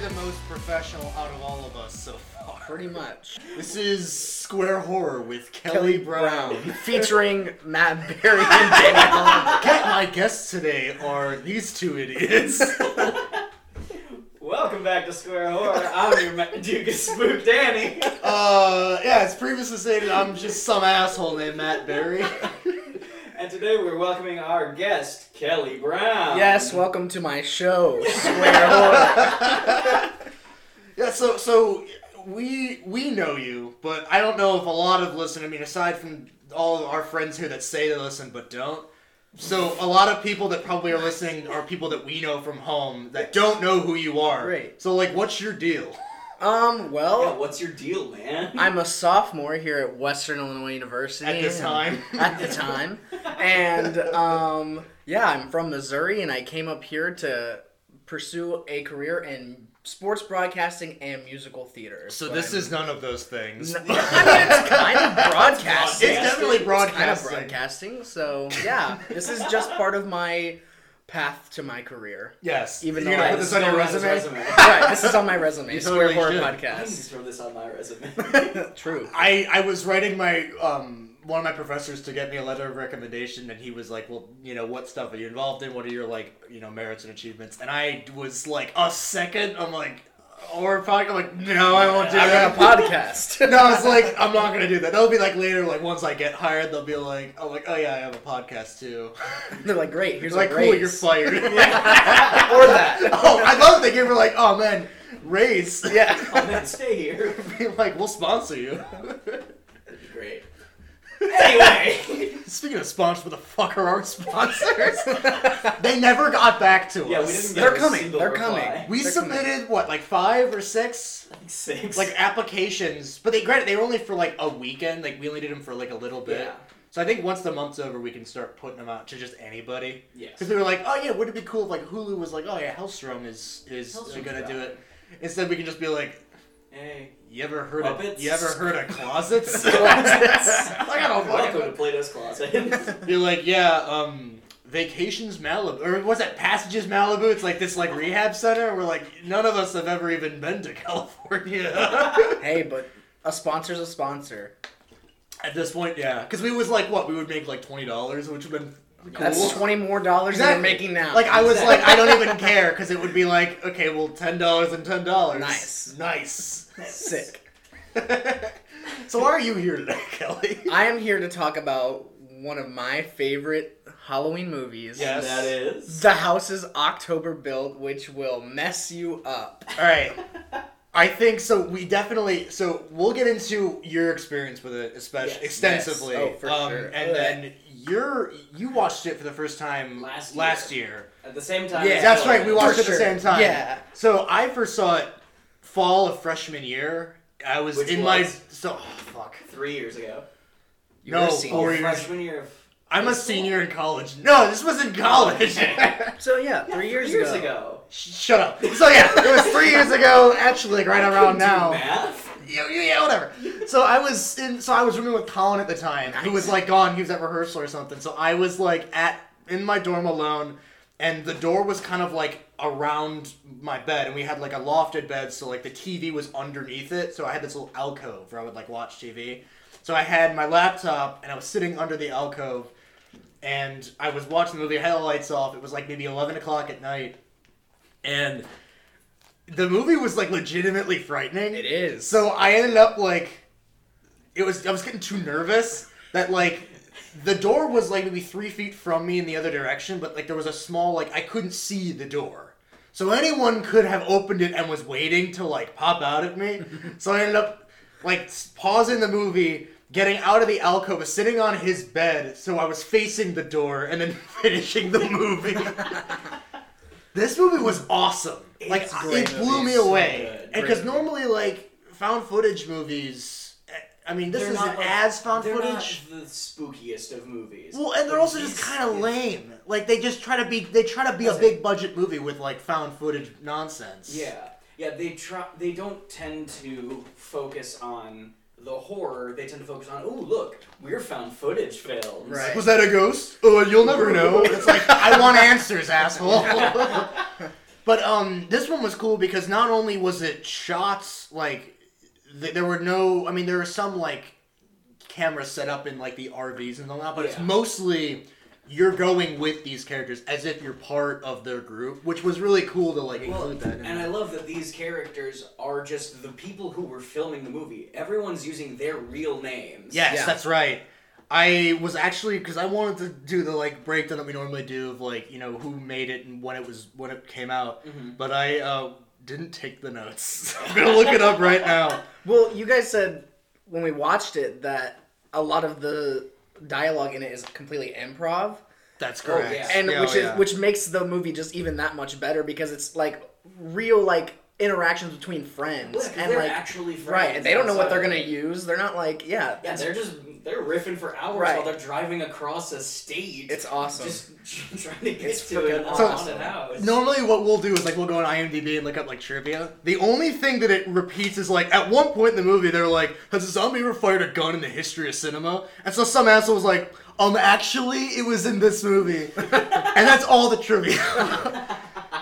you're the most professional out of all of us so far. Pretty much. This is Square Horror with Kelly, Kelly Brown. Featuring Matt Berry and Danny. Get my guests today are these two idiots. Welcome back to Square Horror. I'm your Ma- Duke of Spook Danny. uh, yeah, as previously stated, I'm just some asshole named Matt Berry. And today we're welcoming our guest, Kelly Brown. Yes, welcome to my show, Square Horror. Yeah, so so we we know you, but I don't know if a lot of listen. I mean, aside from all of our friends here that say they listen but don't. So a lot of people that probably are listening are people that we know from home that don't know who you are. Great. So like, what's your deal? Um, Yeah, well, what's your deal, man? I'm a sophomore here at Western Illinois University. At this time. At the time. And, um, yeah, I'm from Missouri and I came up here to pursue a career in sports broadcasting and musical theater. So But this I'm- is none of those things. I mean, it's kind of broadcasting. It's definitely kind of broadcasting. broadcasting. So yeah, this is just part of my path to my career. Yes. Even You're though gonna I- put this on your is resume. right, this is on my resume. You Square totally Horror should. I need to Podcast. throw this on my resume. True. I I was writing my um one of my professors to get me a letter of recommendation, and he was like, "Well, you know, what stuff are you involved in? What are your like, you know, merits and achievements?" And I was like, a second, I'm like, or probably, I'm like, no, I won't do I that. a podcast. no, I was like, I'm not gonna do that. That'll be like later, like once I get hired, they'll be like, oh, like, oh yeah, I have a podcast too. They're like, great. Here's like, cool, you're fired. or that. oh, I love that they were like, oh man, raise. Yeah. oh man, stay here. Be like, we'll sponsor you. That'd be great. Anyway. Speaking of sponsors, what the fuck are our sponsors? they never got back to us. Yeah, we didn't get They're a coming, single they're reply. coming. We They're submitted what, like five or six, Like six. like applications, but they granted they were only for like a weekend. Like we only did them for like a little bit. Yeah. So I think once the month's over, we can start putting them out to just anybody. Yes. Because we were like, oh yeah, wouldn't it be cool if like Hulu was like, oh yeah, Helstrom is is Helstrom's gonna got do it. it. Instead, we can just be like, Hey. you ever heard of Puppets? you ever heard of closets? Closets. I got a Welcome to fucking. Plato's Closet. You're like, yeah, um, vacations Malibu, or what's that? Passages Malibu. It's like this like rehab center. We're like, none of us have ever even been to California. Hey, but a sponsor's a sponsor. At this point, yeah, because we was like, what we would make like twenty dollars, which would have been cool. That's twenty more dollars than Exactly. you're making now. Like I was like, I don't even care because it would be like, okay, well, ten dollars and ten dollars. Nice. nice. sick. so why are you here today, Kelly? I am here to talk about one of my favorite Halloween movies. Yes. That is. The House is October built, which will mess you up. All right. I think so. We definitely so we'll get into your experience with it, especially Yes, extensively. yes. Oh, for um, sure. And then you're you watched it for the first time Last last year. year. At the same time. Yeah. That's right. We watched For it at the same time. Yeah. So I first saw it fall of freshman year. I was Which in my so oh, fuck. Three years ago. You No, were a senior. four years. freshman year of. I'm high a school? senior in college. No, this was in college. So yeah, Yeah, three years, years ago. ago. Shut up. So yeah, it was three years ago. Actually, like right I around couldn't do now. Math. Yeah, yeah, yeah, whatever. So I was in. So I was rooming with Colin at the time, who was like gone. He was at rehearsal or something. So I was like at in my dorm alone, and the door was kind of like around my bed, and we had like a lofted bed, so like the TV was underneath it. So I had this little alcove where I would like watch TV. So I had my laptop, and I was sitting under the alcove, and I was watching the movie. I had the lights off. It was like maybe eleven o'clock at night, and the movie was like legitimately frightening. It is. So I ended up like, it was I was getting too nervous that like the door was like maybe three feet from me in the other direction, but like there was a small like I couldn't see the door. So anyone could have opened it and was waiting to like pop out at me. so I ended up like pausing the movie, getting out of the alcove, sitting on his bed, so I was facing the door, and then finishing the movie. this movie was awesome. like It's great it blew movie. me so away. good. And because normally like found footage movies, I mean this They're isn't not, like- as found they're footage. Not the spookiest of movies. Well, and they're But also just kind of lame. Like they just try to be they try to be a big budget movie with like found footage nonsense. Yeah, yeah. They try. They don't tend to focus on the horror. They tend to focus on, oh look, we're found footage films. Right. Was that a ghost? Oh, you'll never know. It's like I want answers, asshole. But um, this one was cool because not only was it shots like th- there were no. I mean, there were some like cameras set up in like the RVs and all that, but it's mostly you're going with these characters as if you're part of their group, which was really cool to like Well, include that. In and I love that these characters are just the people who were filming the movie. Everyone's using their real names. Yes, Yeah. that's right. I was actually because I wanted to do the like breakdown that we normally do of like you know who made it and when it was when it came out, Mm-hmm. but I uh, didn't take the notes. I'm gonna look it up right now. Well, you guys said when we watched it that a lot of the dialogue in it is completely improv, That's Oh, yeah. and Yeah, which oh, is yeah. which makes the movie just even that much better because it's like real like interactions between friends Yeah, 'cause and they're like actually friends. right, and they don't know what they're gonna use. They're not like yeah, Yeah, they're just they're riffing for hours Right. while they're driving across a state. it's awesome. just trying to get It's to freaking an awesome. haunted house. Normally, what we'll do is like we'll go on IMDb and look up like trivia. The only thing that it repeats is like at one point in the movie they're like, "Has a zombie ever fired a gun in the history of cinema?" And so some asshole was like, "Um, actually, it was in this movie," and that's all the trivia.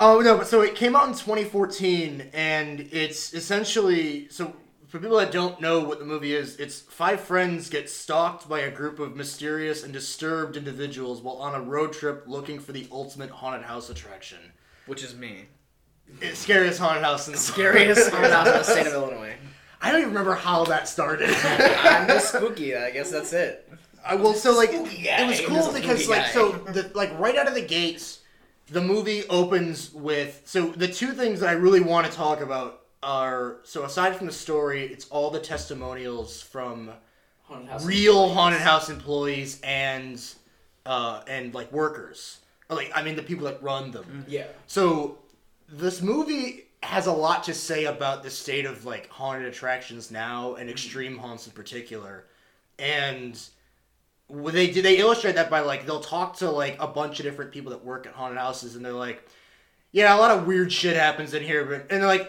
Oh no! But so it came out in 2014, and it's essentially so. For people that don't know what the movie is, it's five friends get stalked by a group of mysterious and disturbed individuals while on a road trip looking for the ultimate haunted house attraction. which is me. It's scariest haunted house in the Scariest haunted house in the state of Illinois. I don't even remember how that started. I'm just spooky. I guess that's it. I will. So like, it was cool because like, so the like right out of the gates, the movie opens with so the two things that I really want to talk about are so aside from the story, it's all the testimonials from Haunted house real employees. haunted house employees and uh and like workers, or like I mean the people that run them. Yeah. So this movie has a lot to say about the state of like haunted attractions now and extreme haunts in particular. And they do they illustrate that by like they'll talk to like a bunch of different people that work at haunted houses and they're like, Yeah, a lot of weird shit happens in here, but and they're like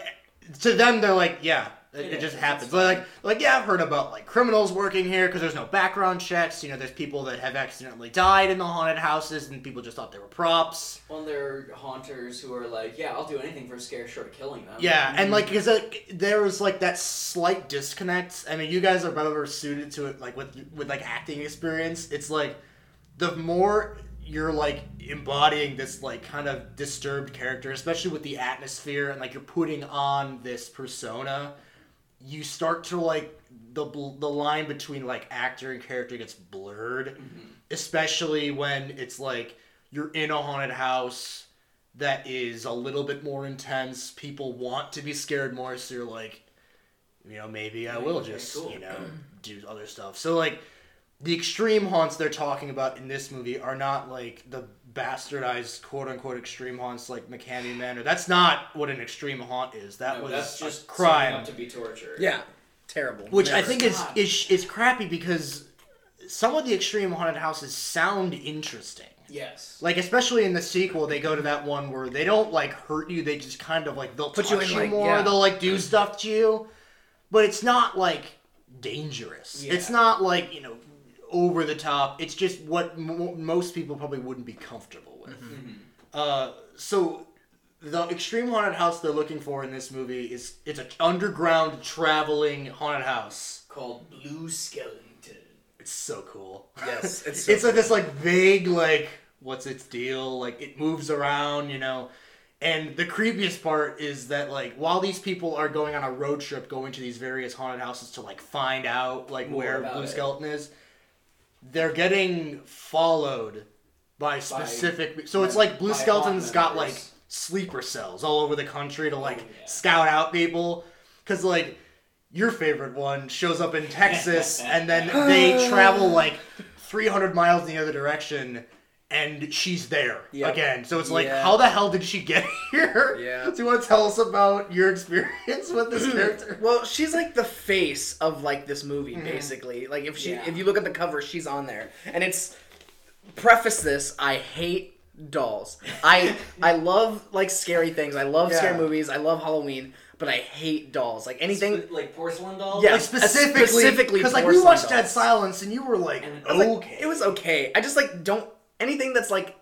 to them they're like, Yeah, it, it Yeah, just happens. But like like yeah, I've heard about like criminals working here because there's no background checks. You know, there's people that have accidentally died in the haunted houses and people just thought they were props. Well, there are haunters who are like, yeah, I'll do anything for a scare short of killing them. Yeah, and mm-hmm. like because like, there was like that slight disconnect. I mean, you guys are better suited to it, like with with like acting experience. It's like the more you're like embodying this like kind of disturbed character, especially with the atmosphere and like you're putting on this persona, you start to like the the line between like actor and character gets blurred, mm-hmm. especially when it's like you're in a haunted house that is a little bit more intense. People want to be scared more, so you're like, you know, maybe I will Okay, just, cool. you know, do other stuff. So like, the extreme haunts they're talking about in this movie are not like the bastardized quote unquote extreme haunts like McKamey Manor. That's not what an extreme haunt is. That No, was that's a just crime. up to be tortured. Yeah, terrible. Which I think is, is is crappy because some of the extreme haunted houses sound interesting. Yes. Like especially in the sequel, they go to that one where they don't like hurt you; they just kind of like they'll Put touch you you, in, like, more. yeah. They'll like do stuff to you, but it's not like dangerous. Yeah. It's not like you know over the top. It's just what m- most people probably wouldn't be comfortable with. Mm-hmm. Uh, so the extreme haunted house they're looking for in this movie is it's an underground traveling haunted house. Called Blue Skeleton. It's so cool. yes, it's so it's like this like vague like what's its deal like it moves around you know and the creepiest part is that like while these people are going on a road trip going to these various haunted houses to like find out like More where blue it. skeleton is they're getting followed by specific so it's like blue by skeleton's got like sleeper cells all over the country to like yeah. scout out people. Because like your favorite one shows up in Texas and then they travel like 300 miles in the other direction and she's there Yep. again. So it's like, Yeah. how the hell did she get here? Yeah. Do you want to tell us about your experience with this character? Well, she's like the face of like this movie, Mm-hmm. basically. Like if she, Yeah. if you look at the cover, she's on there, and it's preface this. I hate dolls. I I love like scary things. I love Yeah. scary movies. I love Halloween, but I hate dolls. Like anything. Spe- like porcelain dolls. Yeah. Like specifically, specifically because like we watched dolls. Dead Silence and you were like, And- I like, okay, it was okay. I just like don't anything that's like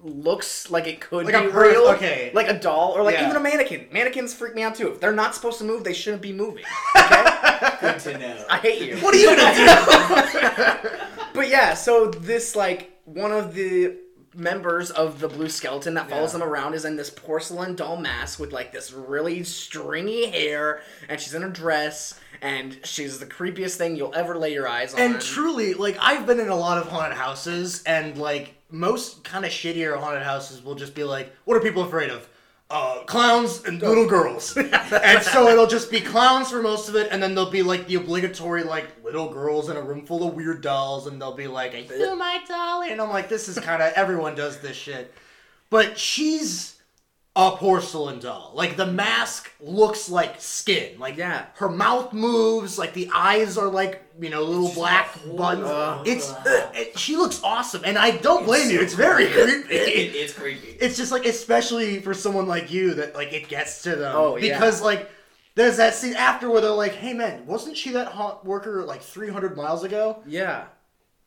looks like it could Like be real, okay. like a doll or like Yeah. even a mannequin. Mannequins freak me out too. If they're not supposed to move, they shouldn't be moving. Okay, Good to know. I hate you. What are you gonna do? But yeah, so this like one of the members of the blue skeleton that follows Yeah. them around is in this porcelain doll mask with like this really stringy hair and she's in a dress and she's the creepiest thing you'll ever lay your eyes on. and truly, like I've been in a lot of haunted houses, and like most kind of shittier haunted houses will just be like, "What are people afraid of?" Uh, clowns and little girls, and so it'll just be clowns for most of it, and then there'll be like the obligatory like little girls in a room full of weird dolls, and they'll be like, "I feel my dolly," and I'm like, "This is kind of everyone does this shit," but she's a porcelain doll. Like the mask looks like skin. Like Yeah. her mouth moves. Like the eyes are like you know little black buttons. Ugh. it's uh, it, she looks awesome, and I don't blame you. It's very It, creepy. it's creepy. It's just like especially for someone like you that like it gets to them. Oh, yeah. because like. There's that scene after where they're like, "Hey man, wasn't she that hot worker like 300 miles ago? yeah.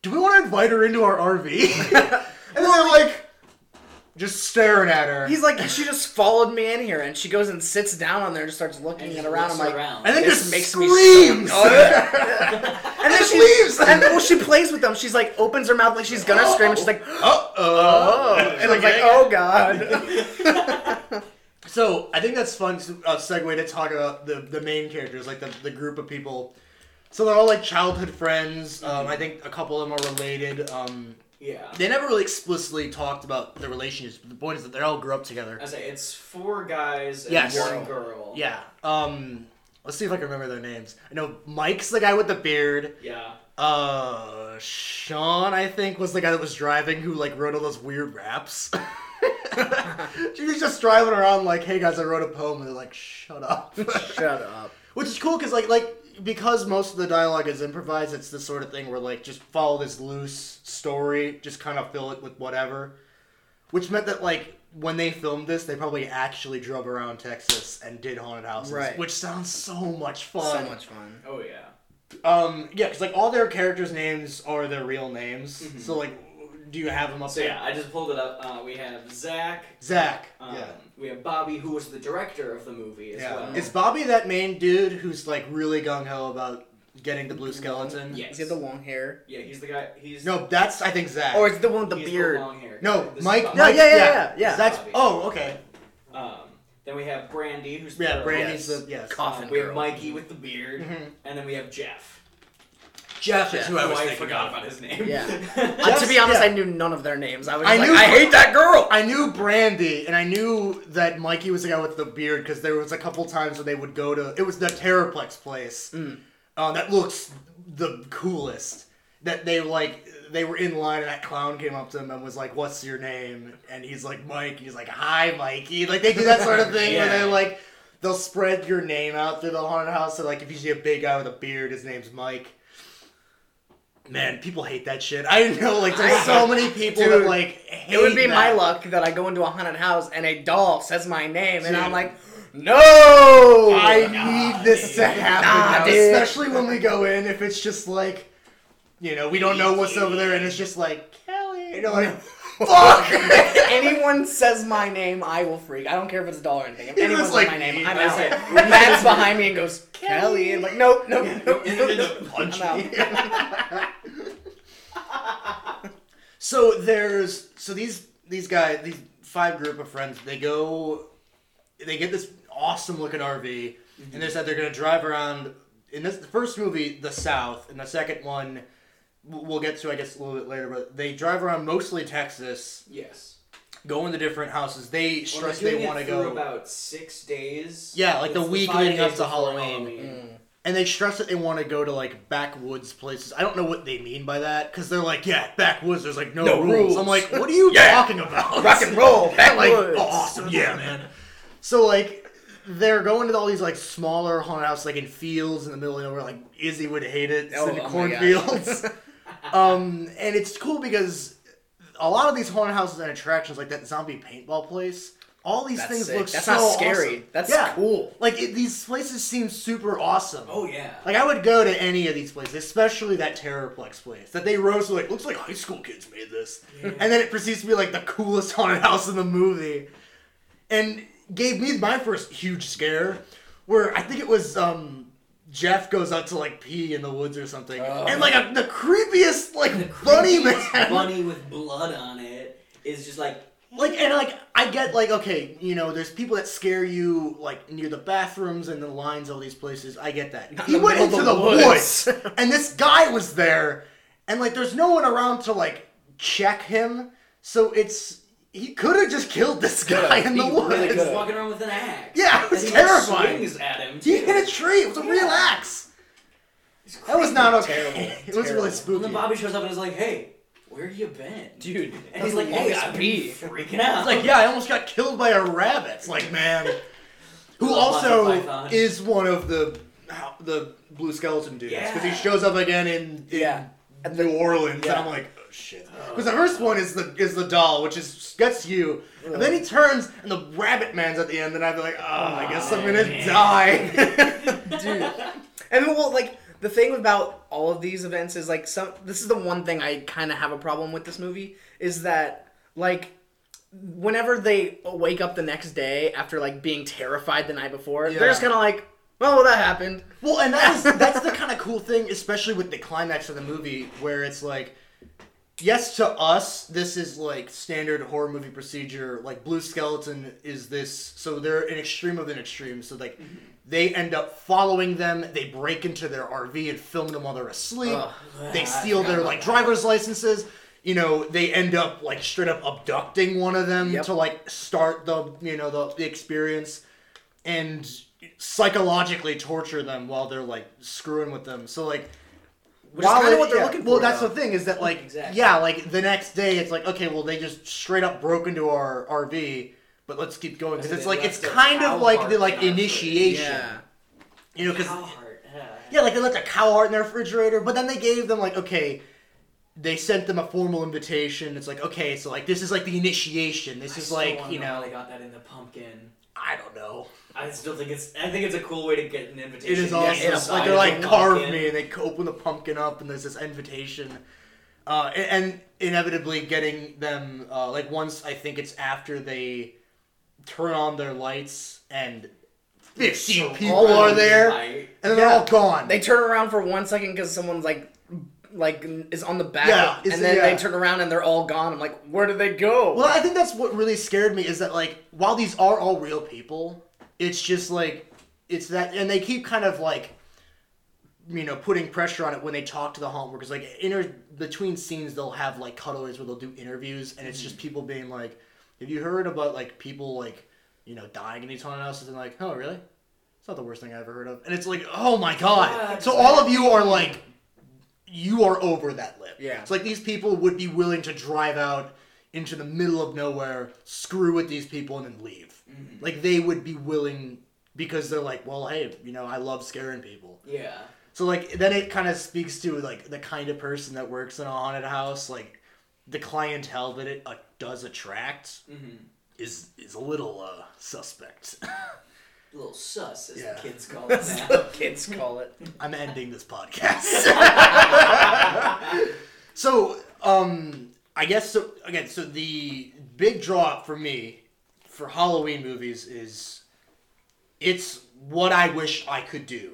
Do we want to invite her into our RV?" and then they're like, just staring at her. He's like, she just followed me in here, and she goes and sits down on there and just starts looking And it around. I'm like, around. and then This just makes me screams. so- Oh, and then she leaves. And well, she plays with them. She's like, opens her mouth like she's gonna scream, and she's like, Uh oh, oh. and I'm like, oh god. So I think that's fun to uh, segue to talk about the the main characters, like the the group of people. So they're all like childhood friends. Um, I think a couple of them are related. Um, yeah. they never really explicitly talked about the relationships, but the point is that they all grew up together. I say it's four guys and Yes. one girl. Yeah. Um, let's see if I can remember their names. I know Mike's the guy with the beard. Yeah. Uh, Sean, I think, was the guy that was driving who like wrote all those weird raps. she was just driving around like, "Hey guys, I wrote a poem," and they're like, "Shut up." Shut up. Which is cool because like like because most of the dialogue is improvised, it's the sort of thing where like just follow this loose story, just kind of fill it with whatever. Which meant that like when they filmed this, they probably actually drove around Texas and did haunted houses, Right. which sounds so much fun. So much fun. Oh yeah. Um, yeah, because like all their characters' names are their real names. Mm-hmm. So like, do you have them up So there? yeah, I just pulled it up. Uh, we have Zach. Zach. Um, yeah. We have Bobby, who was the director of the movie as Yeah. well. Is Bobby that main dude who's like really gung ho about getting the blue skeleton? Yes. Does he have the long hair? Yeah, he's the guy. He's No, that's I think Zach. Or is it the one with the he's beard? The long hair. no, This Mike. No, Mike- yeah, yeah, yeah, yeah. That's Bobby. oh okay. Um, then we have Brandy, who's the Yeah, girl. Brandy's Yes. the yes. Coffin. Um, we have. Mikey with the beard, Mhm. and then we have Jeff. Jeff is who I was I thinking forgot of. about his name. Yeah. Uh, to be honest, yeah. I knew none of their names. I was I like, knew- I hate that girl. I knew Brandy, and I knew that Mikey was the guy with the beard because there was a couple times when they would go to. It was the Terrorplex place. Mm. Uh, that looks the coolest. That they like, they were in line, and that clown came up to him and was like, "What's your name?" And he's like, "Mike." He's like, "Hi, Mikey." Like they do that sort of thing where Yeah. they like, they'll spread your name out through the haunted house. So like, if you see a big guy with a beard, his name's Mike. Man, people hate that shit. I know, like, there's so many people that like. Hate It would be that. my luck that I go into a haunted house and a doll says my name, and I'm like, no. I Nah, need this to happen Nah, especially when we go in. If it's just like, you know, we don't know what's over there, and it's just like Kelly, you know, like fuck. if anyone says my name, I will freak. I don't care if it's a doll or anything. If It anyone was says like my name. I'm I out. said- Matt's behind me and goes, Kelly, and like, nope, nope, nope, No, no, no, nope. Punch I'm me. so there's so these these guys these five group of friends they go they get this awesome looking RV and mm-hmm. they said they're gonna drive around in this the first movie the South and the second one we'll we'll get to I guess a little bit later but they drive around mostly Texas Yes. go into different houses they stress they're they want to go for about six days. Yeah, like the week leading up to before Halloween. Mm. and they stress that they want to go to like backwoods places. I don't know what they mean by that because they're like, yeah, backwoods. There's like no, No rules. rules. I'm like, what are you Yeah. talking about? Rock and roll, like, backwoods. oh, awesome, yeah, man. So like, they're going to all these like smaller haunted houses, like in fields in the middle of nowhere. Like Izzy would hate it. It's Oh, in oh cornfields. um, and it's cool because a lot of these haunted houses and attractions, like that zombie paintball place, all these That's things sick. look That's so not scary. awesome. That's Yeah. cool. Like it, these places seem super awesome. Oh yeah. Like I would go to any of these places, especially that Terrorplex place that they roast like looks like high school kids made this, and then it proceeds to be like the coolest haunted house in the movie, and gave me my first huge scare, where I think it was um Jeff goes out to like pee in the woods or something, oh. and like a, the creepiest like the bunny creepiest man, bunny with blood on it is just like like and like I get like okay, you know, there's people that scare you like near the bathrooms and the lines, all these places. I get that. Not he the went into the the woods, woods. and this guy was there, and like there's no one around to like check him. So it's he could have just killed this guy in the He woods. really he's could've. walking around with an axe. Yeah, it was And he, terrifying. swings at him. he too. hit a tree. It was a real axe. That was not okay. Terrible. It was really Terrible. And spooky. then Bobby shows up and is like, "Hey, where you been, Dude, And he's like, "Hey, I've been freaking out." It's like, yeah, I almost got killed by a rabbit. It's like, man. Who also is one of the the blue skeleton dudes because he shows up again in, in Yeah. New Orleans, and I'm like, shit. Because the first one is the is the doll, which is gets you, and then he turns and the rabbit man's at the end, and I'd be like, oh, I guess I'm gonna die. dude. And well, like the thing about all of these events is like some. This is the one thing I kind of have a problem with this movie is that like whenever they wake up the next day after like being terrified the night before, they're just kind of like, well, that happened. Well, and that is that's the kind of cool thing, especially with the climax of the movie, where it's like, yes, to us, this is like standard horror movie procedure. Like Blue Skeleton is this, so they're an extreme of an extreme. So like, they end up following them. They break into their RV and film them while they're asleep. Ugh. they steal their like driver's licenses. You know, they end up like straight up abducting one of them Yep. to like start the you know the, the experience and psychologically torture them while they're like screwing with them. So like, Which while kinda what they're yeah, looking Well, that's though. the thing is that like, Exactly. yeah, like the next day it's like, okay, well they just straight up broke into our RV, but let's keep going because it's like it's kind of like the like in our fridge. initiation, Yeah. you know, because Yeah. yeah, like they left a cow heart in their refrigerator, but then they gave them like okay. They sent them a formal invitation. It's like okay, so like this is like the initiation. This I is like you know they got that in the pumpkin. I don't know. I still think it's. I think it's a cool way to get an invitation. It is awesome. in a like they're like carve pumpkin. me, and they open the pumpkin up, and there's this invitation, uh, and, and inevitably getting them uh, like once I think it's after they turn on their lights and fifteen people are there, Right. and then they're Yeah. all gone. They turn around for one second because someone's like, like is on the back, Yeah, and then yeah. they turn around and they're all gone. I'm like, where did they go? Well, I think that's what really scared me is that like while these are all real people, it's just like it's that, and they keep kind of like you know putting pressure on it when they talk to the haunt workers. Like inter between scenes, they'll have like cutaways where they'll do interviews, and it's just mm-hmm. people being like, "Have you heard about like people like you know dying in these haunted houses?" And like, "Oh, really?" It's not the worst thing I ever heard of, and it's like, "Oh my god!" What? So all of you are like, you are over that lip. Yeah. It's like these people would be willing to drive out into the middle of nowhere, screw with these people, and then leave. Mm-hmm. Like they would be willing because they're like, well, hey, you know, I love scaring people. Yeah. So like then it kind of speaks to like the kind of person that works in a haunted house, like the clientele that it uh, does attract Mm-hmm. is is a little uh, suspect. A little sus, as Yeah. the kids call it That's now. what kids call it. I'm ending this podcast. so, um, I guess so. Again, so the big draw for me for Halloween movies is it's what I wish I could do.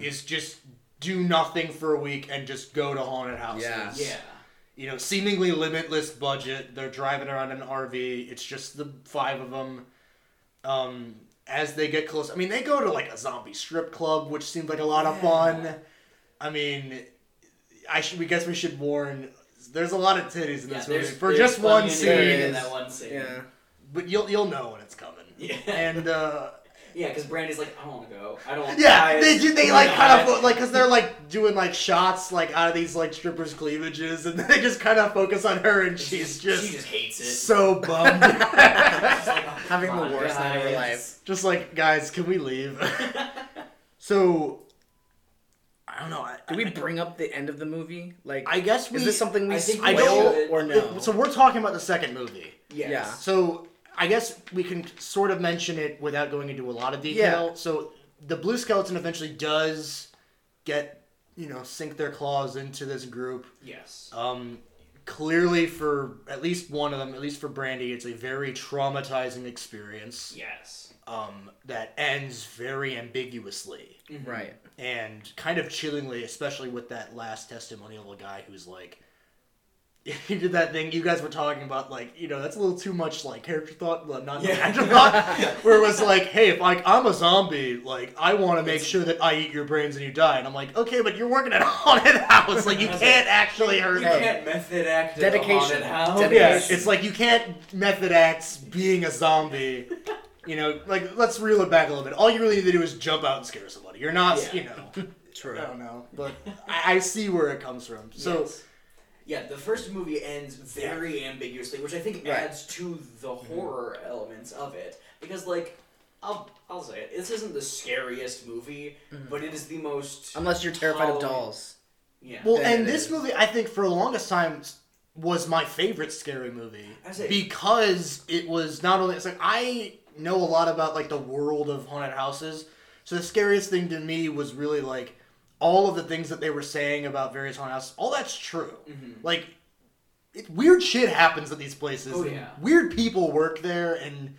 Is just do nothing for a week and just go to haunted houses. Yeah. yeah. You know, seemingly limitless budget. They're driving around in an RV. It's just the five of them. Um, as they get close, I mean, they go to like a zombie strip club, which seems like a lot of Yeah. fun. I mean, I should. We guess we should warn. There's a lot of titties in Yeah, this movie for just one scene, in that one scene. Yeah. but you'll you'll know when it's coming. Yeah. And uh, Yeah, because Brandy's like, I don't want to go. I don't. yeah, I- they do. They like kind of like because they're like doing like shots like out of these like strippers' cleavages, and they just kind of focus on her, and she's just, she just hates it. so bummed. Like, oh, Having the worst night of her life. just like guys, can we leave? so I don't know. I, Did we bring up the end of the movie? Like, I guess we. is this something we I spoil or no? So we're talking about the second movie. Yes. Yeah. So I guess we can sort of mention it without going into a lot of detail. So the blue skeleton eventually does get, you know, sink their claws into this group. Yes. Um, clearly, for at least one of them, at least for Brandy, it's a very traumatizing experience Yes. um, that ends very ambiguously Right. and kind of chillingly, especially with that last testimonial of a guy who's like, he did that thing you guys were talking about, like you know, that's a little too much like character thought, well, not Yeah. character thought, where it was like, hey, if like I'm a zombie, like I want to make sure that I eat your brains and you die, and I'm like, okay, but you're working at a haunted house, like you can't actually hurt You me. can't method act Dedication. Dedication. House. Dedication. Yeah, it's like you can't method act being a zombie. You know, like let's reel it back a little bit. All you really need to do is jump out and scare somebody. You're not, Yeah. you know. True. I don't know, but I, I see where it comes from. So Yes. Yeah, the first movie ends very ambiguously, which I think Right. adds to the mm-hmm. horror elements of it. Because, like, I'll I'll say it. This isn't the scariest movie, mm-hmm. but it is the most. Unless you're terrified of Halloween- dolls. Yeah. well, Then and it this is. movie, I think, for the longest time, s- was my favorite scary movie I say- because it was not only. It's like I know a lot about like the world of haunted houses, so the scariest thing to me was really like all of the things that they were saying about various haunted houses. All that's true. Mm-hmm. Like it, weird shit happens at these places. Oh, yeah. Weird people work there, and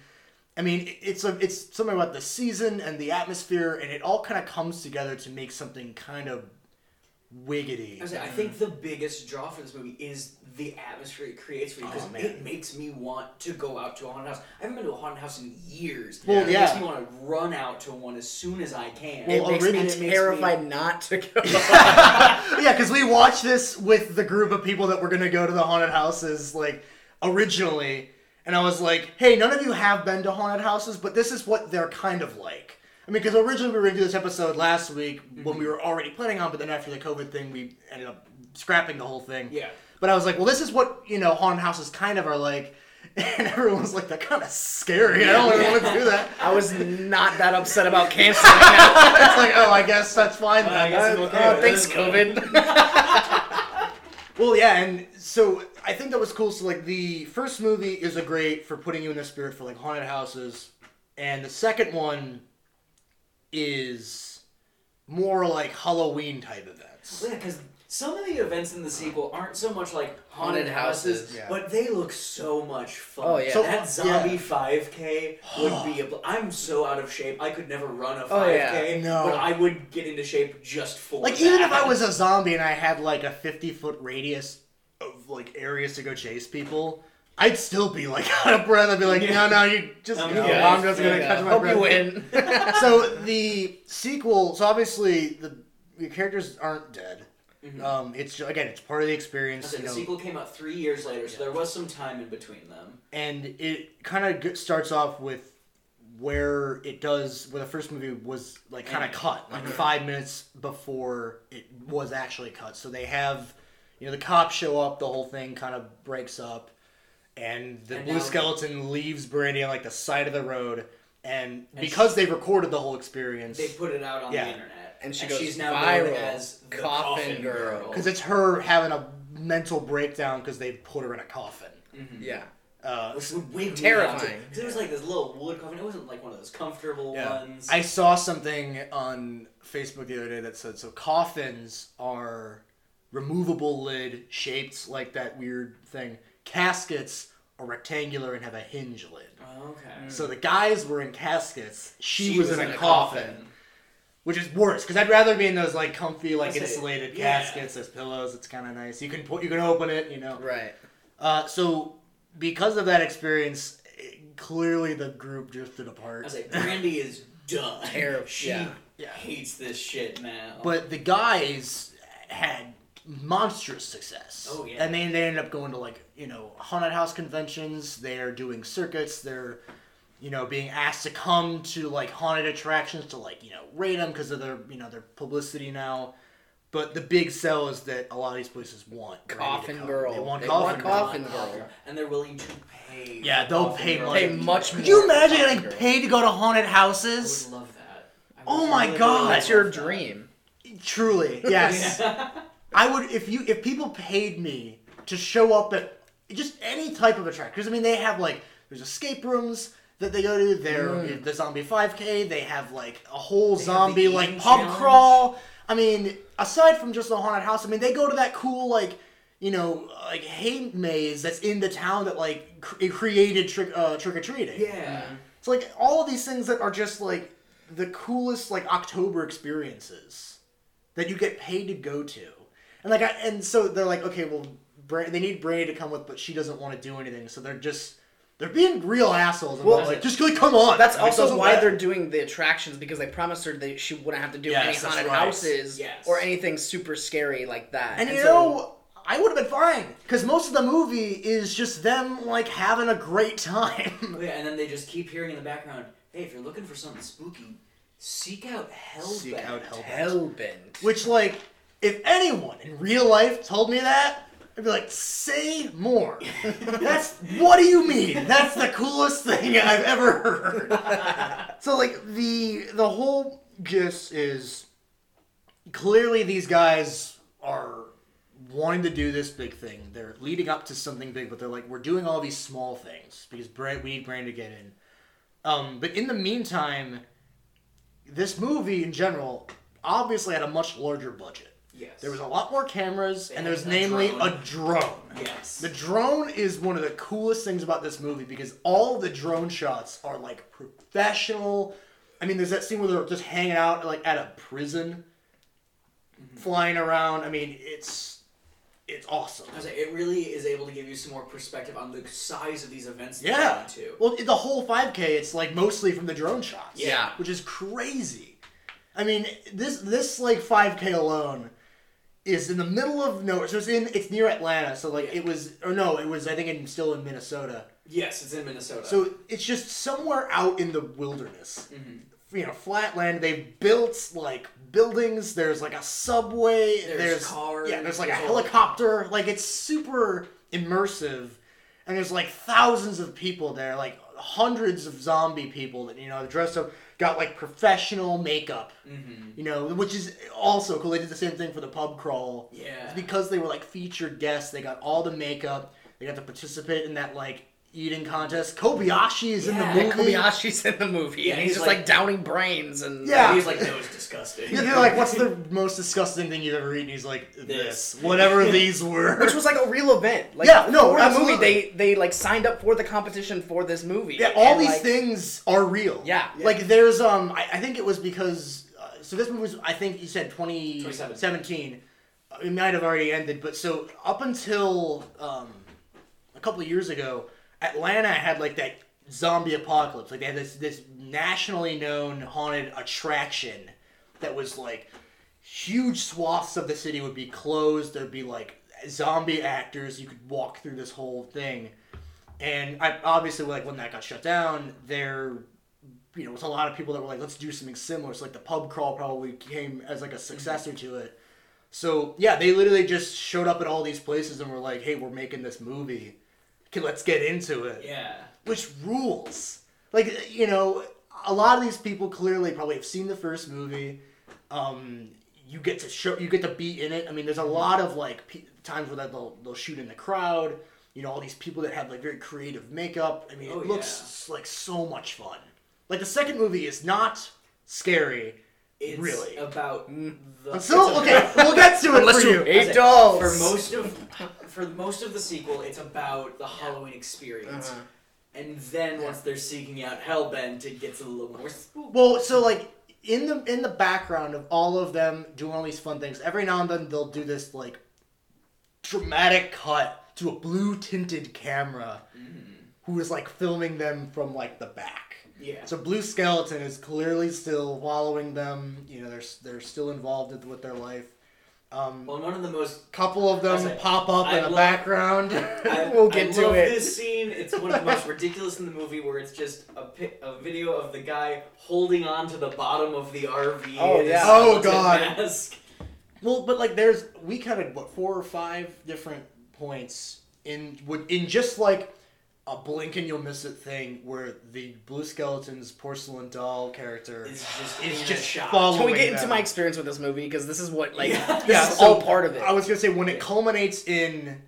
I mean, it- it's a it's something about the season and the atmosphere, and it all kind of comes together to make something kind of wiggity. I, say, I think the biggest draw for this movie is the atmosphere it creates for you because Oh, man. it makes me want to go out to a haunted house. I haven't been to a haunted house in years. Well, and It yeah. makes me want to run out to one as soon as I can. Well, it makes me originally it makes me- terrified not to go. yeah, because we watched this with the group of people that were gonna go to the haunted houses, like originally, and I was like, "Hey, none of you have been to haunted houses, but this is what they're kind of like." I mean, because originally we were gonna do this episode last week when we mm-hmm. were already planning on, but then after the COVID thing, we ended up scrapping the whole thing. Yeah. But I was like, "Well, this is what you know haunted houses kind of are like," and everyone was like, "That kind of scary. I don't really want to do that." I was not that upset about canceling that. it's like, oh, I guess that's fine. I then. guess I'm uh, okay oh, thanks. COVID. Well, yeah, and so I think that was cool. So, like, the first movie is a great for putting you in the spirit for like haunted houses, and the second one is more like Halloween type events. Well, yeah, because some of the events in the sequel aren't so much like haunted, Haunted houses, houses, yeah. but they look so much fun. Oh, yeah. So- that zombie yeah. 5K would be. A, bl- I'm so out of shape. I could never run a 5K, Oh, yeah. No. but I would get into shape just for Like, that. even if I was a zombie and I had like a fifty foot radius of like areas to go chase people. I'd still be like out of breath. I'd be like, no, no, you just I'm go. good. I'm just gonna Yeah. catch my Hope breath. you win. so the sequel. So obviously the, the characters aren't dead. Mm-hmm. Um, it's ju- again, it's part of the experience. said, You the know, sequel came out three years later, so there was some time in between them. and it kind of starts off with where it does where the first movie was like kind of mm. Ended. cut like mm-hmm. five minutes before it was actually cut so they have you know the cops show up the whole thing kind of breaks up and the And blue now- skeleton leaves brandy on like the side of the road and, because they've recorded the whole experience They put it out on Yeah. the internet, And she goes she's now viral. known as the Coffin Coffin, Girl. Girl. because it's her having a mental breakdown because they put her in a coffin yeah. uh, Which would wig Terrifying. Because it was like this little wood coffin. It wasn't like one of those comfortable ones. I saw something on Facebook the other day that said so coffins are removable lid shaped like that weird thing. Caskets are rectangular and have a hinge lid. Oh, okay. So the guys were in caskets. She, She was, was in, in a coffin, coffin. which is worse because I'd rather be in those like comfy, like I say, insulated yeah. caskets. There's pillows. It's kind of nice. You can put, you can open it. You know. Right. Uh, so because of that experience, it- clearly the group drifted I apart. was like, Brandy is done. Terrible, She yeah. Yeah. hates this shit now. But the guys had monstrous success. Oh, yeah. And they, they end up going to like, you know, haunted house conventions. They're doing circuits. They're, you know, being asked to come to like haunted attractions to like, you know, rate them because of their, you know, their publicity now. But the big sell is that a lot of these places want Coffin. Girl. They want They Coffin want Girl. Coffin Girl. and they're willing to pay. Yeah, they'll pay Girl. money. Pay much Could more. you imagine getting Girl. paid to go to haunted I houses? would love that. I Oh my really, God. That's your dream. Truly, yes. I would if you if people paid me to show up at just any type of attraction because I mean they have like there's escape rooms that they go to. There, the zombie 5K. They have like a whole have zombie like pub challenge. crawl. I mean, aside from just the haunted house, I mean, they go to that cool like you know like hay maze that's in the town that like cr- created trick uh, trick or treating. Yeah. So like all of these things that are just like the coolest like October experiences that you get paid to go to, and like I, and so they're like, okay, well, Bra- they need Brandy to come with, but she doesn't want to do anything, so they're just they're being real assholes. And Well, well, like, just like come on. That's Like, also why matter. they're doing the attractions because they promised her that she wouldn't have to do Yes, any haunted right. houses Yes. or anything super scary like that. And you so- know, I would have been fine because most of the movie is just them like having a great time. Yeah, and then they just keep hearing in the background, hey, if you're looking for something spooky, seek out Hellbent. Seek out Hellbent. Hellbent. Which, like, if anyone in real life told me that, I'd be like, say more. That's what do you mean? That's the coolest thing I've ever heard. so, like, the the whole gist is clearly these guys are wanting to do this big thing. They're leading up to something big, but they're like, we're doing all these small things because Brand, we need Brand to get in. Um, but in the meantime, this movie in general obviously had a much larger budget. Yes. There was a lot more cameras, and there was a namely drone. a drone. Yes. The drone is one of the coolest things about this movie because all the drone shots are like professional. I mean, there's that scene where they're just hanging out like at a prison, Mm-hmm. flying around. I mean, it's it's awesome. It really is able to give you some more perspective on the size of these events Yeah. you're going to. Well, the whole 5K, it's like mostly from the drone shots. Yeah. Which is crazy. I mean, this this like 5K alone is in the middle of nowhere. So it's in it's near Atlanta. So like Yeah. it was or no, it was I think in, still in Minnesota. Yes, it's in Minnesota. So it's just somewhere out in the wilderness. Mhm. You know, flat land. They've built like buildings. There's like a subway. There's cars, Yeah, there's like a there's helicopter. Like it's super immersive, and there's like thousands of people there. Like hundreds of zombie people that you know dressed up, got like professional makeup. Mhm. You know, which is also cool. They did the same thing for the pub crawl. Yeah. Because they were like featured guests, they got all the makeup. They got to participate in that like eating contest. Kobayashi is in the movie. Kobayashi's in the movie, Yeah, and he's, he's just like- like, downing brains and Yeah. He's like, no, it's disgusting. Yeah, they're like, "What's the most disgusting thing you've ever eaten?" He's like, "This, whatever these were." Which was like a real event. Like, Yeah, no, for the movie, they they like signed up for the competition for this movie. yeah, all And, these like, things are real. Yeah. like there's um, I, I think it was because uh, so this movie was I think you said 2017. It might have already ended, but so up until um, a couple of years ago, Atlanta had like that zombie apocalypse. Like they had this this nationally known haunted attraction that was like huge swaths of the city would be closed. There'd be like zombie actors. You could walk through this whole thing, and I obviously like when that got shut down, there you know was a lot of people that were like, let's do something similar. So like the pub crawl probably came as like a successor to it. So yeah, they literally just showed up at all these places and were like, hey, we're making this movie. Okay, let's get into it Yeah. which rules. Like you know, a lot of these people clearly probably have seen the first movie. Um, you get to show, you get to be in it. I mean, there's a lot of like pe- times where they'll they'll shoot in the crowd. You know, all these people that have like very creative makeup. I mean, Oh, it looks like so much fun. Like the second movie is not scary. It's Really? about the. So okay, we'll get to it Unless for you Eight dolls. For most of for most of the sequel, it's about the Halloween experience, Uh-huh. and then once they're seeking out Hellbent, it gets a little more spooky. Well, so like in the in the background of all of them doing all these fun things, every now and then they'll do this like dramatic cut to a blue tinted camera who is like filming them from like the back. Yeah. So Blue Skeleton is clearly still following them. You know, they're they're still involved with- with their life. Um, Well, one of the most couple of them was like, pop up I in the background. I, We'll get I to love it. This scene, it's one of the most ridiculous in the movie, where it's just a a video of the guy holding on to the bottom of the RV. Oh, in his yeah. Oh, God. mask. Well, but like there's we counted what four or five different points in would in just like a blink and you'll miss it thing where the blue skeleton's porcelain doll character is just is a just shot. following Can we get into my experience with this movie? Because this is what like Yeah. this Yeah, is so all part of it. I was gonna say when it culminates in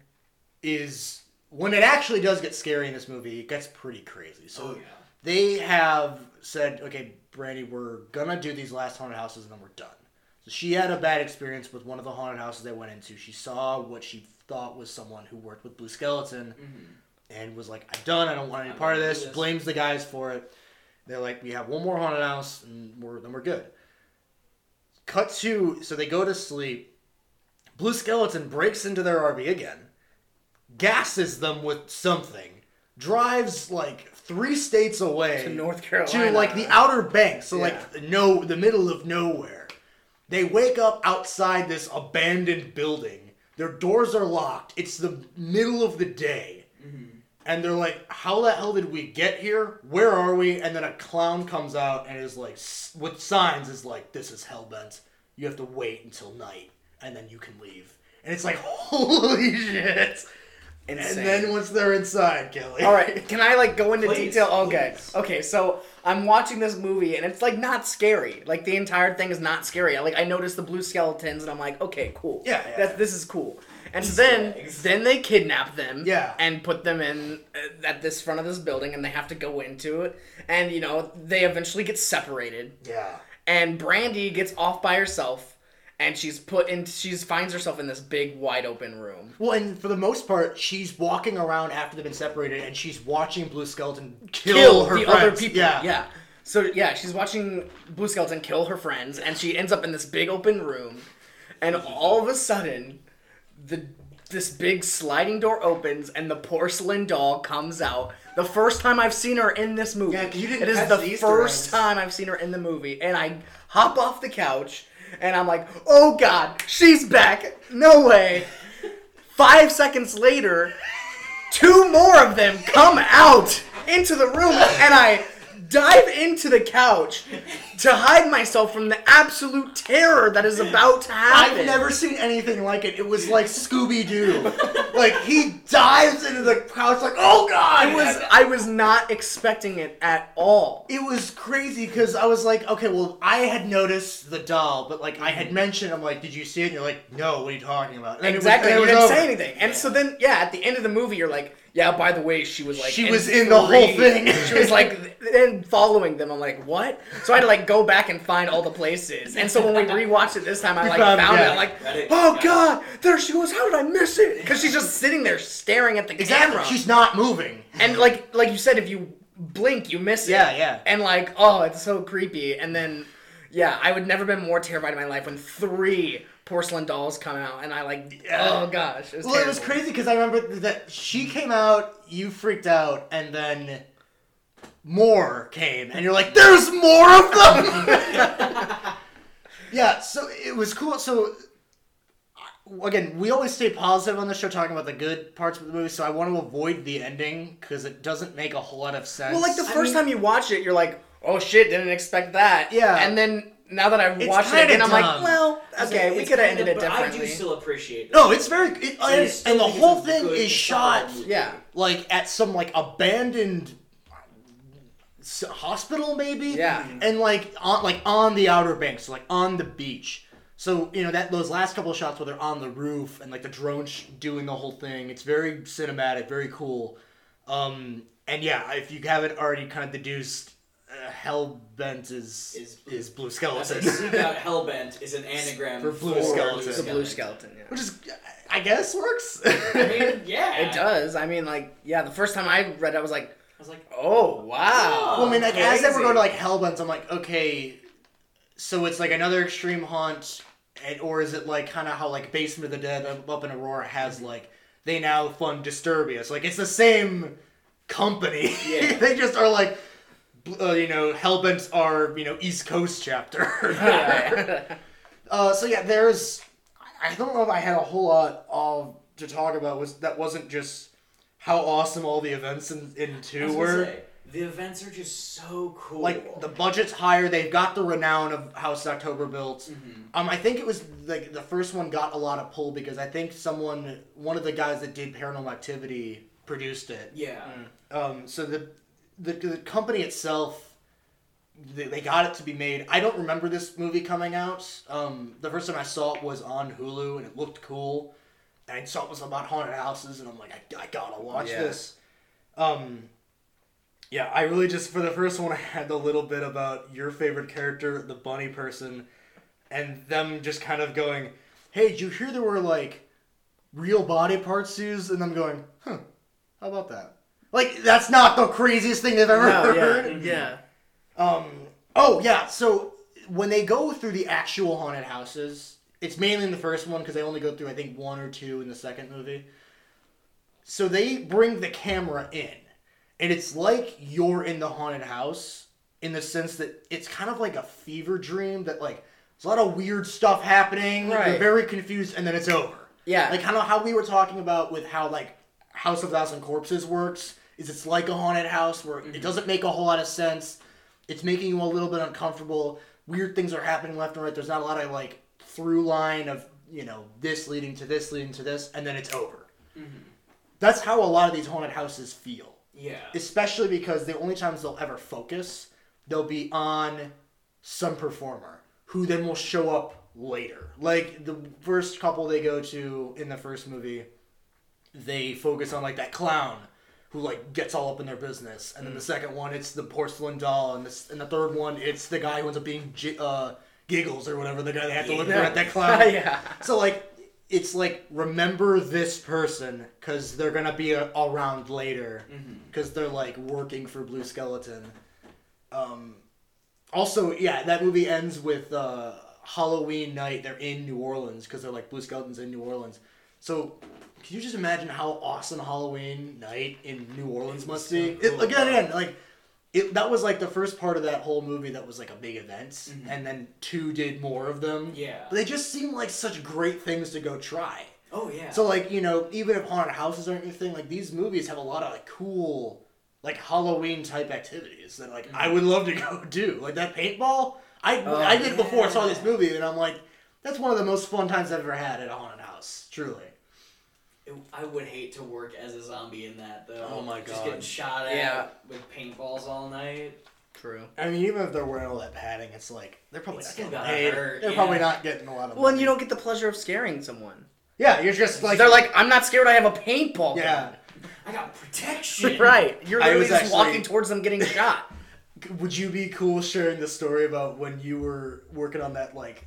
is when it actually does get scary in this movie, it gets pretty crazy. So Oh, yeah. they have said, okay, Brandy, we're gonna do these last haunted houses and then we're done. So she had a bad experience with one of the haunted houses they went into. She saw what she thought was someone who worked with Blue Skeleton mm-hmm. And was like, I'm done. I don't want any part of this. this. Blames the guys for it. They're like, we have one more haunted house and we're then we're good. Cut to so they go to sleep. Blue Skeleton breaks into their RV again, gasses them with something, drives like three states away To North Carolina. to like the outer banks, so Yeah. like no, the middle of nowhere. They wake up outside this abandoned building. Their doors are locked. It's the middle of the day. And they're like, "How the hell did we get here? Where are we?" And then a clown comes out and is like, with signs, is like, "This is Hellbent. You have to wait until night, and then you can leave." And it's like, "Holy shit!" Insane. And then once they're inside, Kelly. All right, can I like go into Please, detail? Okay, please. okay. So I'm watching this movie and it's like not scary. Like the entire thing is not scary. I, like I noticed the blue skeletons and I'm like, okay, cool. Yeah, yeah. That, this is cool. And Easter then eggs. then they kidnap them. Yeah. And put them in uh, at this front of this building and they have to go into it. And you know they eventually get separated. Yeah. And Brandy gets off by herself. And she's put in. She's finds herself in this big, wide open room. Well, and for the most part, she's walking around after they've been separated, and she's watching Blue Skeleton kill, kill her the friends. other people. Yeah, yeah. So yeah, she's watching Blue Skeleton kill her friends, and she ends up in this big open room, and all of a sudden, the this big sliding door opens, and the porcelain doll comes out. The first time I've seen her in this movie. Yeah, you didn't It is the, first eggs. time I've seen her in the movie, and I hop off the couch, and I'm like, "Oh God, she's back! No way!" Five seconds later, two more of them come out into the room and I dive into the couch to hide myself from the absolute terror that is about to happen. I've never seen anything like it. It was like Scooby Doo. like he dives into the couch, like, oh god! I was I was not expecting it at all. It was crazy because I was like, okay, well, I had noticed the doll, but like I had mentioned, I'm like, did you see it? And you're like, no. What are you talking about? And it was- Exactly. and you didn't over. say anything. And so then yeah, at the end of the movie you're like, yeah, by the way, she was like She was in the whole thing. she was like then following them. I'm like, what? So I had to like go back and find all the places. And so when we rewatched it this time, I like found found, it, it. I'm like, oh god, there she was. How did I miss it? Because she's just sitting there staring at the Exactly. camera. She's not moving. and like like you said, if you blink, you miss it. Yeah, yeah. And like, oh, it's so creepy. And then, yeah, I would never been more terrified in my life when three porcelain dolls come out, and I like, Yeah. oh gosh, it was Well, it was crazy because I remember that she came out, you freaked out, and then more came, and you're like, "There's more of them." yeah, so it was cool. So again, we always stay positive on the show, talking about the good parts of the movie. So I want to avoid the ending because it doesn't make a whole lot of sense. Well, like the I first mean- time you watch it, you're like, oh shit, didn't expect that. Yeah. And then now that I've It's watched it kinda again, I'm like, dumb. well, okay, we It's could have kind ended of- it but I differently. do still appreciate. it. no, it's very, it, I and, still and the think it's whole a thing good, is shot solid movie. Yeah. like at some like abandoned s- hospital maybe Yeah. and like on like on the outer banks like on the beach so you know that those last couple of shots where they're on the roof and like the drone sh- doing the whole thing it's very cinematic very cool um and yeah if you haven't already kind of deduced uh, hellbent is Is is, blue- blue As skeleton I seek out Hellbent is an anagram For for, blue skeleton. the blue skeleton, yeah. which is i guess works I mean, yeah, It does. I mean, like, yeah, the first time I read it, I was like, I was like, oh, wow. Well, I mean, like as they were Crazy. going to like Hellbent, I'm like, okay, so it's like another extreme haunt, and, or is it like kind of how like Basement of the Dead up- up in Aurora has like they now fund Disturbius? Like it's the same company. Yeah. they just are like, bl- uh, you know, Hellbent are you know East Coast chapter. uh, so yeah, there's. I don't know if I had a whole lot of to talk about was that wasn't just how awesome all the events in, in I two was were. say, the events are just so cool. like the budget's higher. They've got the renown of House October built. Mm-hmm. Um, I think it was like the first one got a lot of pull because I think someone, one of the guys that did Paranormal Activity, produced it. yeah, Um, so the, the the company itself, they, they got it to be made. I don't remember this movie coming out. Um, the first time I saw it was on Hulu and it looked cool. and I saw it was about haunted houses, and I'm like, I, I gotta watch Yeah. this. Um, yeah, I really just for the first one I had a little bit about your favorite character, the bunny person, and them just kind of going, "Hey, did you hear there were like real body parts used?" And them going, "Huh, how about that?" Like that's not the craziest thing they've ever No, heard. yeah, yeah. Um. Oh yeah. So when they go through the actual haunted houses, it's mainly in the first one because they only go through I think one or two in the second movie. So they bring the camera in, and it's like you're in the haunted house in the sense that it's kind of like a fever dream that like there's a lot of weird stuff happening. Right. You're very confused, and then it's over. Yeah. Like kind of how we were talking about with how like House of Thousand Corpses works is it's like a haunted house where it mm-hmm. doesn't make a whole lot of sense. It's making you a little bit uncomfortable. Weird things are happening left and right. There's not a lot of like through line of you know this leading to this leading to this, and then it's over. Mm-hmm. That's how a lot of these haunted houses feel Yeah. especially because the only times they'll ever focus, they'll be on some performer who then will show up later. Like the first couple they go to in the first movie, they focus on like that clown who like gets all up in their business, and then the second one it's the porcelain doll, and this and the third one it's the guy who ends up being uh, giggles or whatever the guy they have to look for at that clown. yeah. So like it's like remember this person because they're gonna be a- around later because they're like working for Blue Skeleton. Um, also, yeah, that movie ends with uh, Halloween night. They're in New Orleans because they're like Blue Skeletons in New Orleans. So. Can you just imagine how awesome Halloween night in New Orleans must so be? cool. It, again, again, like it, that was like the first part of that whole movie that was like a big event, mm-hmm. and then two did more of them. Yeah. But they just seem like such great things to go try. Oh yeah. So like you know, even if haunted houses aren't your thing, like these movies have a lot of like cool, like Halloween type activities that like I mm-hmm. would love to go do. Like that paintball, I Oh, I did before I saw this movie, and I'm like, that's one of the most fun times I've ever had at a haunted house. Truly. It- I would hate to work as a zombie in that though. Oh my god. Just getting shot at Yeah. with paintballs all night. True. I mean, even if they're wearing all that padding, it's like they're probably It's not getting paid. hurt, They're yeah. probably not getting a lot of. Well, and you don't get the pleasure of scaring someone. Yeah, you're just like They're like, I'm not scared. I have a paintball. Yeah. I got protection. right. You're I literally was just actually- walking towards them getting shot. Would you be cool sharing the story about when you were working on that like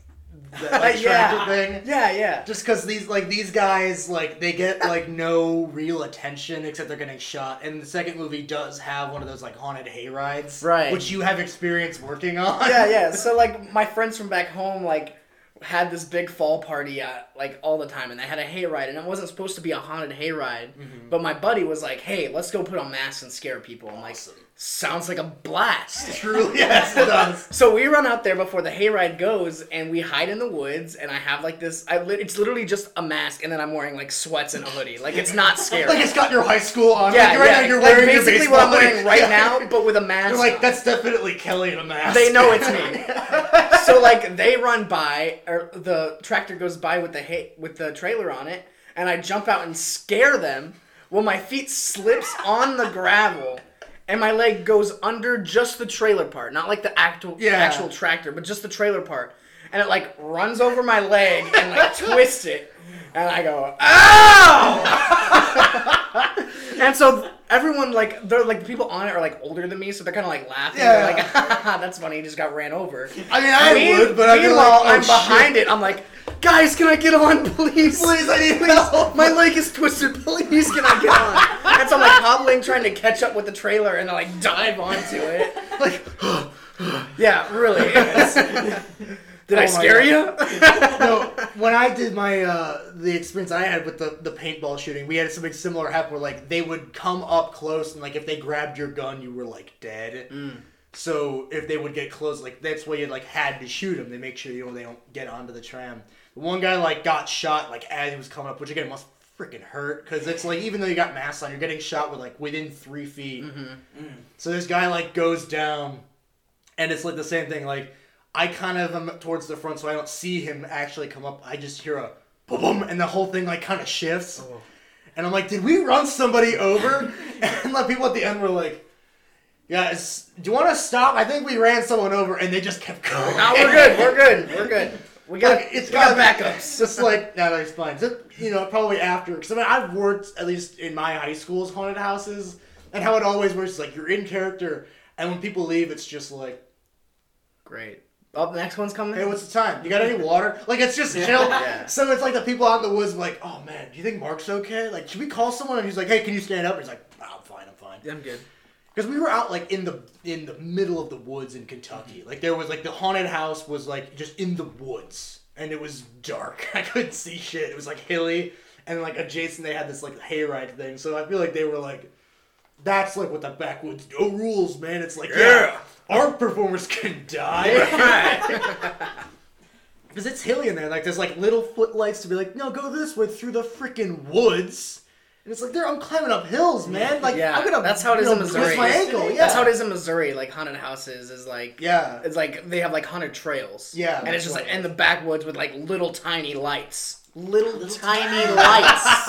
that like, Yeah. thing? yeah, yeah. Just because these like these guys like they get like no real attention except they're getting shot, and the second movie does have one of those like haunted hay rides, Right. Which you have experience working on. yeah, yeah. So like my friends from back home like had this big fall party uh, like all the time, and they had a hayride, and it wasn't supposed to be a haunted hayride, but my buddy was like, "Hey, let's go put on masks and scare people." I'm like, Awesome. "Sounds like a blast." Truly, yes, it does. So we run out there before the hayride goes, and we hide in the woods. And I have like this. I lit it's literally just a mask, and then I'm wearing like sweats and a hoodie. Like it's not scary. Like it's got your high school on. yeah, like, right yeah. now you're like wearing your basically what I'm baseball wearing right Yeah. now, but with a mask. You're like that's definitely Kelly in a mask. They know it's me. so like they run by, or the tractor goes by with the hay, with the trailer on it, and I jump out and scare them. Well, my feet slips on the gravel, and my leg goes under just the trailer part, not like the actual Yeah. actual tractor, but just the trailer part, and it like runs over my leg and like twists it, and I go ow. And so everyone like they're like the people on it are like older than me, so they're kind of like laughing. Yeah. They're like, "Haha, "That's funny." He just got ran over. I mean, I Me- would, but I'd be meanwhile, like, oh, I'm behind shit. it. I'm like, guys, can I get on, please? Please, I need help. My leg is twisted. Please, can I get on? And so I'm like hobbling, trying to catch up with the trailer, and I like dive onto it. like, Yeah, really. Did I Oh my scare you? no, when I did my uh, the experience I had with the, the paintball shooting, we had something similar happen where like they would come up close and like if they grabbed your gun, you were like dead. Mm. So if they would get close, like that's why you like had to shoot them. They make sure you know they don't get onto the tram. The one guy like got shot like as he was coming up, which again must freaking hurt because it's like even though you got masks on, you're getting shot with like within three feet. Mm-hmm. Mm. So this guy like goes down, and it's like the same thing. Like I kind of am towards the front, so I don't see him actually come up. I just hear a boom, boom, and the whole thing like kind of shifts. Oh. And I'm like, did we run somebody over? and the people at the end were like, guys, do you want to stop? I think we ran someone over, and they just kept going. no, we're good. We're good. We're good. We got Like, it's got gotta be- backups. Just like now that explains it. You know, probably after because I mean I've worked at least in my high school's haunted houses, and how it always works is like you're in character, and when people leave, it's just like, Great. Oh, the next one's coming. hey, what's the time? You got any water? Like it's just chill. Yeah. So it's like the people out in the woods like, oh man, do you think Mark's okay? Like, should we call someone? And he's like, hey, can you stand up? And he's like, "Nah, I'm fine, I'm fine. I'm good. Because we were out like in the in the middle of the woods in Kentucky. Mm-hmm. Like there was like the haunted house was like just in the woods, and it was dark. I couldn't see shit. It was like hilly, and like adjacent they had this like hayride thing. So I feel like they were like, that's like what the backwoods no rules, man. It's like yeah, our performers can die. Because it's hilly in there. Like there's like little footlights to be like, no, go this way through the freaking woods. And it's like, there, I'm climbing up hills, man. Like, Yeah, I'm gonna. that's how it is in Missouri. my ankle. Yeah, That's how it is in Missouri. Like haunted houses is like Yeah. it's like they have like haunted trails. Yeah, and it's just like in the backwoods with like little tiny lights. Little, tiny lights.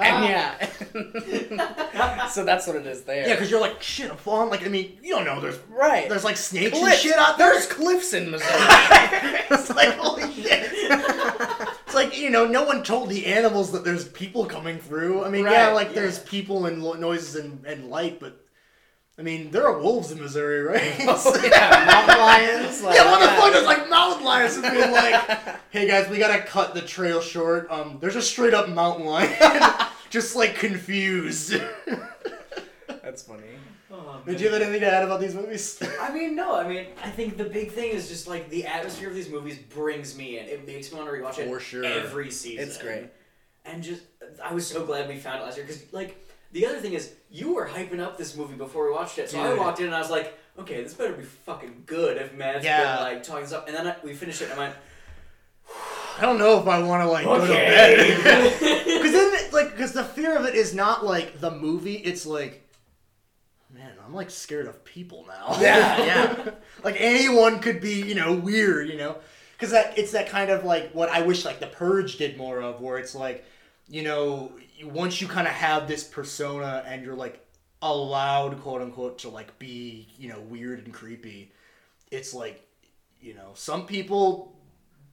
and oh. yeah. so that's what it is there. Yeah, because you're like, shit, I'm falling. Like, I mean, you don't know. There's right. there's like snakes and shit out there. There's cliffs in Missouri. it's like, holy shit. it's like, you know, no one told the animals that there's people coming through. I mean, yeah, like yeah. there's people and lo- noises and, and light, but I mean, there are wolves in Missouri, right? oh, yeah, mountain lions. Like, Yeah, what the fuck is like mountain lions and being like, hey guys, we gotta cut the trail short. Um, there's a straight up mountain lion, just like confused. That's funny. Oh, Did you have anything to add about these movies? I mean, no. I mean, I think the big thing is just like the atmosphere of these movies brings me in. It makes me want to rewatch it For sure. every season. It's great. And just, I was so glad we found it last year because, like, the other thing is you were hyping up this movie before we watched it. So I walked in and I was like, okay, this better be fucking good if Matt's Yeah. been like talking this up. And then I, we finished it and I went, I don't know if I want to like go to bed. Because then, it- like, because the fear of it is not like the movie. It's like, man, I'm like scared of people now. Yeah, yeah. like anyone could be, you know, weird, you know. Because that it's that kind of like what I wish like the Purge did more of, where it's like, you know, once you kind of have this persona and you're like allowed, quote unquote, to like be, you know, weird and creepy. It's like, you know, some people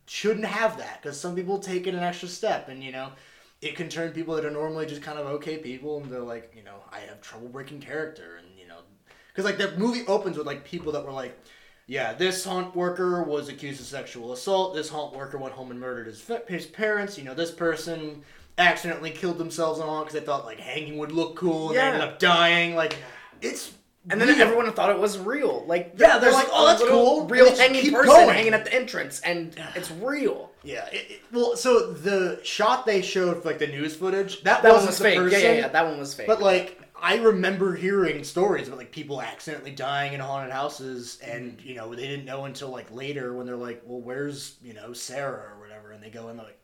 shouldn't have that because some people take it an extra step and you know it can turn people that are normally just kind of okay people and they're like you know i have trouble breaking character and you know because like the movie opens with like people that were like yeah this haunt worker was accused of sexual assault this haunt worker went home and murdered his, his parents you know this person accidentally killed themselves on because they thought like hanging would look cool and Yeah. they ended up dying like it's And then weird. everyone thought it was real. Like Yeah, they're there's like, "Oh, that's cool." Real And hanging person going. hanging at the entrance, and it's real. Yeah. It, it- well, so the shot they showed, for, like the news footage, that, That wasn't was the fake. person. Yeah, yeah, yeah. That one was fake. But like, I remember hearing stories about like people accidentally dying in haunted houses, and Mm-hmm. you know they didn't know until like later when they're like, "Well, where's you know Sarah or whatever?" And they go in, they're like,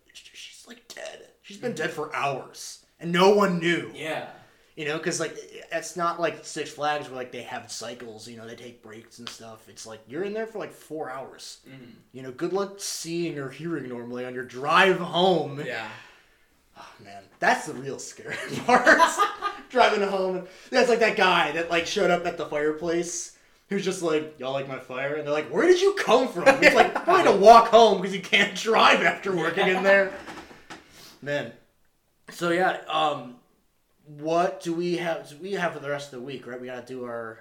"She's like dead. She's been dead for hours, and no one knew." yeah. You know, because like it's not like Six Flags where like they have cycles. You know, they take breaks and stuff. It's like you're in there for like four hours. Mm-hmm. You know, good luck seeing or hearing normally on your drive home. yeah. Oh, man, that's the real scary part. Driving home, that's like that guy that like showed up at the fireplace. Who's just like, y'all like my fire? And they're like, where did you come from? He's like, going to walk home because he can't drive after working in there. Man, so yeah, um, what do we have? Do we have for the rest of the week? Right, we got to do our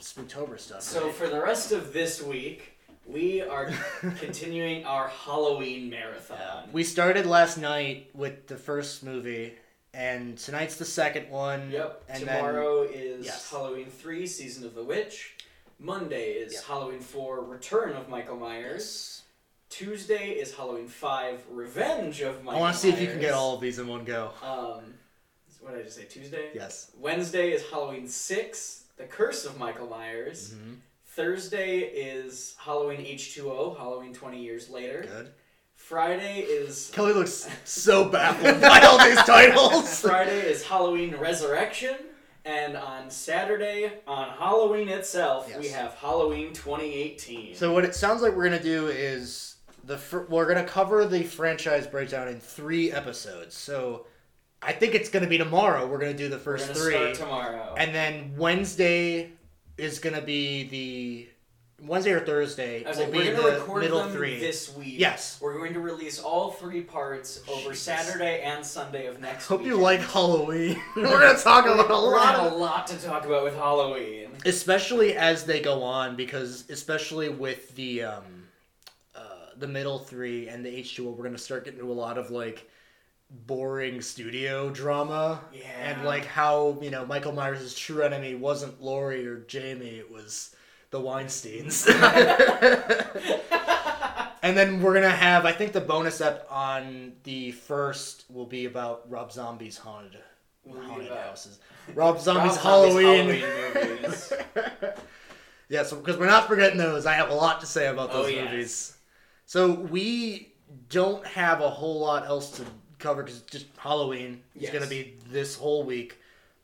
Spooktober stuff. So right? for the rest of this week, we are continuing our Halloween marathon. we started last night with the first movie, and tonight's the second one. Yep. And then- Tomorrow is Yes. Halloween 3, Season of the Witch. Monday is Yep. Halloween 4, Return of Michael Myers. Yes. Tuesday is Halloween 5, Revenge of Michael I want to see if you can get all of these in one go. Um, what did I just say? Tuesday? Yes. Wednesday is Halloween 6, The Curse of Michael Myers. Mhm. Thursday is Halloween H2O, Halloween 20 years later. Good. Friday is Kelly looks so baffled by all these titles. Friday is Halloween Resurrection, and on Saturday, on Halloween itself, we have Halloween 2018. So what it sounds like we're gonna do is the fir- we're gonna cover the franchise breakdown in three episodes. So I think it's gonna be tomorrow. We're gonna do the We're first three, start tomorrow. and then Wednesday is gonna be the Wednesday or Thursday was will be we're gonna the record middle them three. this week. Yes. We're going to release all three parts over. Saturday and Sunday of next week. Hope week. you like Halloween. We're gonna talk about a We're lot of a lot to talk about with Halloween. especially as they go on because especially with the um the middle three and the h2o we're gonna start getting into a lot of like boring studio drama Yeah. and like how you know michael myers' true enemy wasn't laurie or jamie it was the weinsteins and then we're gonna have i think the bonus up on the first will be about rob zombie's haunted haunted about- houses rob zombie's Rob Zombie's halloween, Halloween movies. yeah, so because we're not forgetting those, I have a lot to say about oh, those Oh, yes. movies. So we don't have a whole lot else to cover because just Halloween. It's Yes. gonna be this whole week.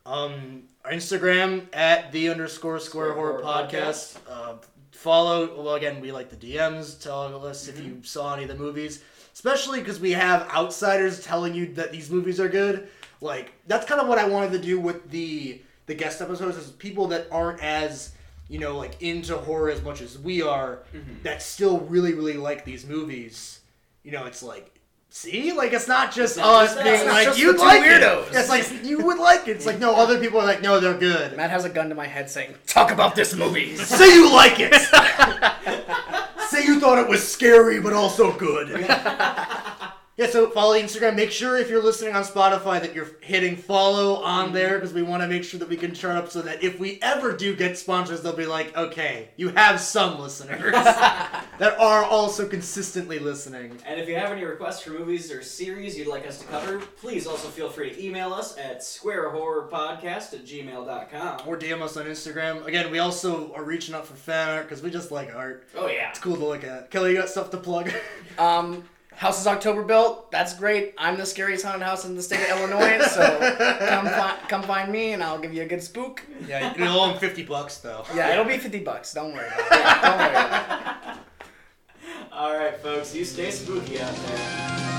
Um, Instagram at the underscore square horror Horror podcast. Uh, follow. Well, again, we like the DMs. Tell us if Mm-hmm. you saw any of the movies, especially because we have outsiders telling you that these movies are good. Like that's kind of what I wanted to do with the the guest episodes is people that aren't as you know like into horror as much as we are Mm-hmm. that still really really like these movies. You know, it's like. See, like it's not just It's us us. being like two like weirdos." it. It's like you would like it. It's like no, other people are like no, they're good. Matt has a gun to my head saying, "Talk about this movie." Say you like it. Say you thought it was scary but also good. Yeah, so follow Instagram. Make sure if you're listening on Spotify that you're hitting follow on there because we want to make sure that we can chart up so that if we ever do get sponsors, they'll be like, okay, you have some listeners that are also consistently listening. And if you have any requests for movies or series you'd like us to cover, please also feel free to email us at squarehorrorpodcast at gmail.com. Or DM us on Instagram. Again, we also are reaching out for fan art because we just like art. Oh, yeah. It's cool to look at. Kelly, you got stuff to plug? Um, Houses October Built. That's great. I'm the scariest haunted house in the state of Illinois, so come fi- come find me and I'll give you a good spook. yeah, it'll owe him 50 bucks though. Yeah, it'll be fifty bucks. Don't worry about it. Don't worry about it. All right, folks, you stay spooky out there.